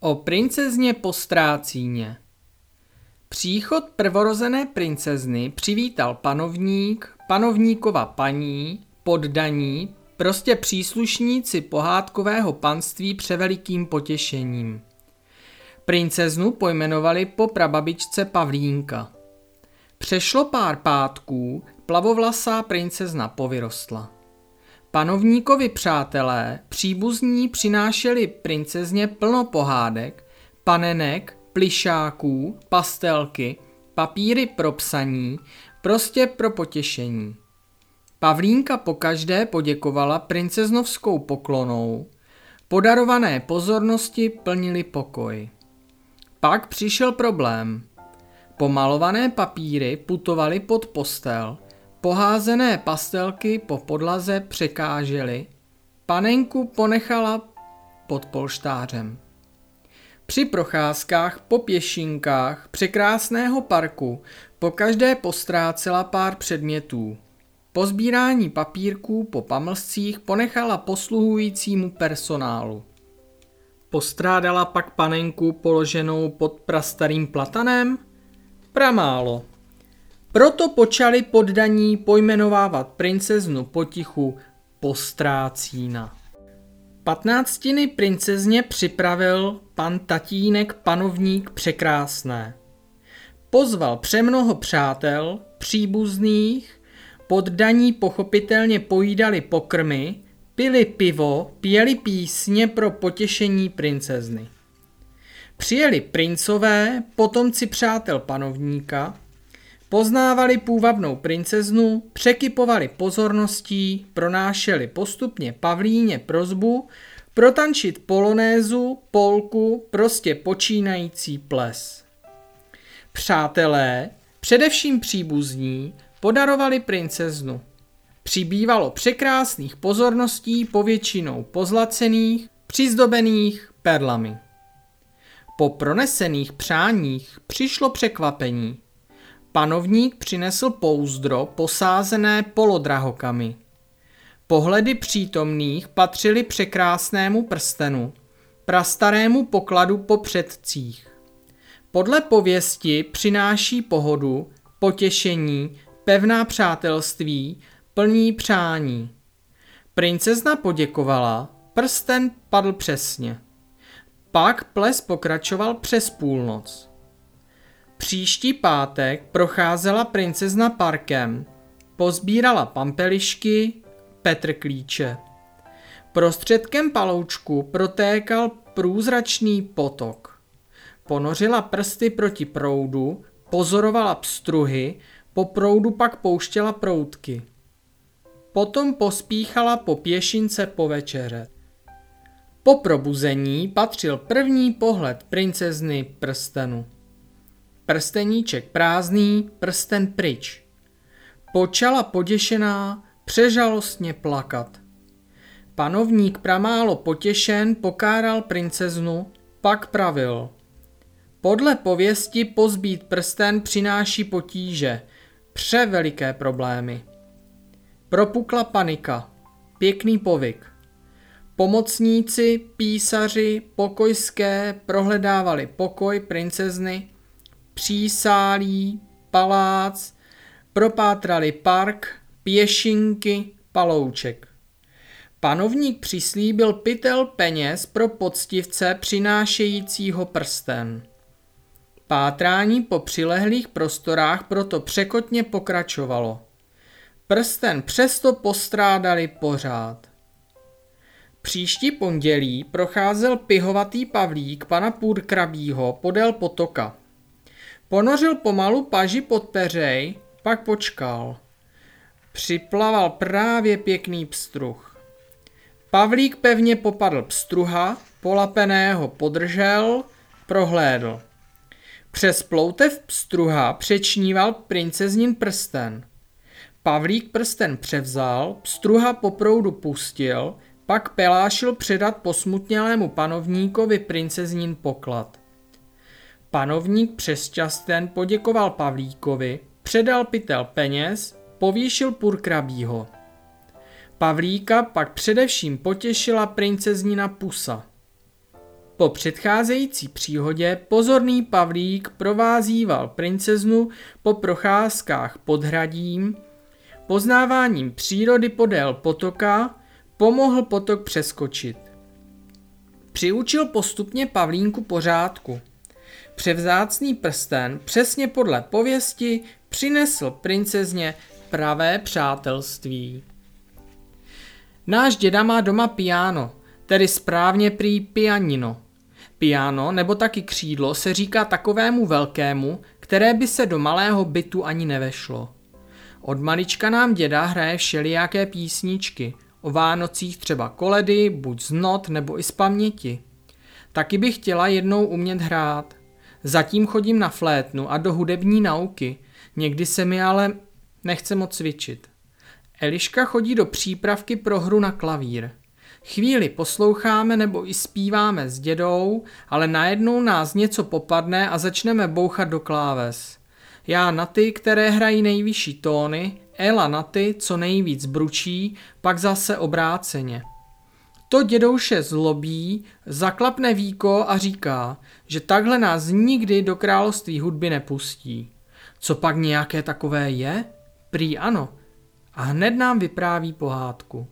O princezně postrácíně Příchod prvorozené princezny přivítal panovník, panovníkova paní, poddaní, prostě příslušníci pohádkového panství převelikým potěšením. Princeznu pojmenovali po prababičce Pavlínka. Přešlo pár pátků, plavovlasá princezna povyrostla. Panovníkovi přátelé, příbuzní přinášeli princezně plno pohádek, panenek, plišáků, pastelky, papíry pro psaní, prostě pro potěšení. Pavlínka pokaždé poděkovala princeznovskou poklonou, podarované pozornosti plnili pokoj. Pak přišel problém. Pomalované papíry putovaly pod postel – Poházené pastelky po podlaze překážely, panenku ponechala pod polštářem. Při procházkách po pěšinkách překrásného parku po každé postrácela pár předmětů. Po sbírání papírků po pamlscích ponechala posluhujícímu personálu. Postrádala pak panenku položenou pod prastarým platanem? Pramálo. Proto počali poddaní pojmenovávat princeznu potichu Postrácína. Patnáctiny princezně připravil pan tatínek panovník překrásné. Pozval přemnoho přátel, příbuzných, poddaní pochopitelně pojídali pokrmy, pili pivo, pěli písně pro potěšení princezny. Přijeli princové, potomci přátel panovníka, Poznávali půvabnou princeznu, překypovali pozorností, pronášeli postupně Pavlíně prozbu, protančit polonézu, polku, prostě počínající ples. Přátelé, především příbuzní, podarovali princeznu. Přibývalo překrásných pozorností povětšinou pozlacených, přizdobených perlami. Po pronesených přáních přišlo překvapení – Panovník přinesl pouzdro posázené polodrahokami. Pohledy přítomných patřily překrásnému prstenu, prastarému pokladu po předcích. Podle pověsti přináší pohodu, potěšení, pevná přátelství, plní přání. Princezna poděkovala, prsten padl přesně. Pak ples pokračoval přes půlnoc. Příští pátek procházela princezna parkem, pozbírala pampelišky, Petr klíče. Prostředkem paloučku protékal průzračný potok. Ponořila prsty proti proudu, pozorovala pstruhy, po proudu pak pouštěla proutky. Potom pospíchala po pěšince po večeře. Po probuzení patřil první pohled princezny prstenu. Prsteníček prázdný, prsten pryč. Počala poděšená, přežalostně plakat. Panovník pramálo potěšen pokáral princeznu, pak pravil. Podle pověsti pozbít prsten přináší potíže, převeliké problémy. Propukla panika, pěkný povyk. Pomocníci, písaři, pokojské prohledávali pokoj princezny, přísálí, palác, propátrali park, pěšinky, palouček. Panovník přislíbil pytel peněz pro poctivce přinášejícího prsten. Pátrání po přilehlých prostorách proto překotně pokračovalo. Prsten přesto postrádali pořád. Příští pondělí procházel pihovatý pavlík pana Půrkrabího podél potoka. Ponořil pomalu paži pod peřej, pak počkal. Připlaval právě pěkný pstruh. Pavlík pevně popadl pstruha, polapeného podržel, prohlédl. Přes ploutev pstruha přečníval princeznin prsten. Pavlík prsten převzal, pstruha po proudu pustil, pak pelášil předat posmutnělému panovníkovi princeznin poklad. Panovník přesčasten poděkoval Pavlíkovi, předal pytel peněz, povýšil purkrabího. Pavlíka pak především potěšila princeznina Pusa. Po předcházející příhodě pozorný Pavlík provázíval princeznu po procházkách pod hradím, poznáváním přírody podél potoka pomohl potok přeskočit. Přiučil postupně Pavlínku pořádku. Převzácný prsten přesně podle pověsti přinesl princezně pravé přátelství. Náš děda má doma piano, tedy správně prý pianino. Piano nebo taky křídlo se říká takovému velkému, které by se do malého bytu ani nevešlo. Od malička nám děda hraje všelijaké písničky, o Vánocích třeba koledy, buď z not nebo i z paměti. Taky bych chtěla jednou umět hrát. Zatím chodím na flétnu a do hudební nauky, někdy se mi ale nechce moc cvičit. Eliška chodí do přípravky pro hru na klavír. Chvíli posloucháme nebo i zpíváme s dědou, ale najednou nás něco popadne a začneme bouchat do kláves. Já na ty, které hrají nejvyšší tóny, Ela na ty, co nejvíc bručí, pak zase obráceně. To dědouše zlobí, zaklapne víko a říká, že takhle nás nikdy do království hudby nepustí. Co pak nějaké takové je? Prý ano. A hned nám vypráví pohádku.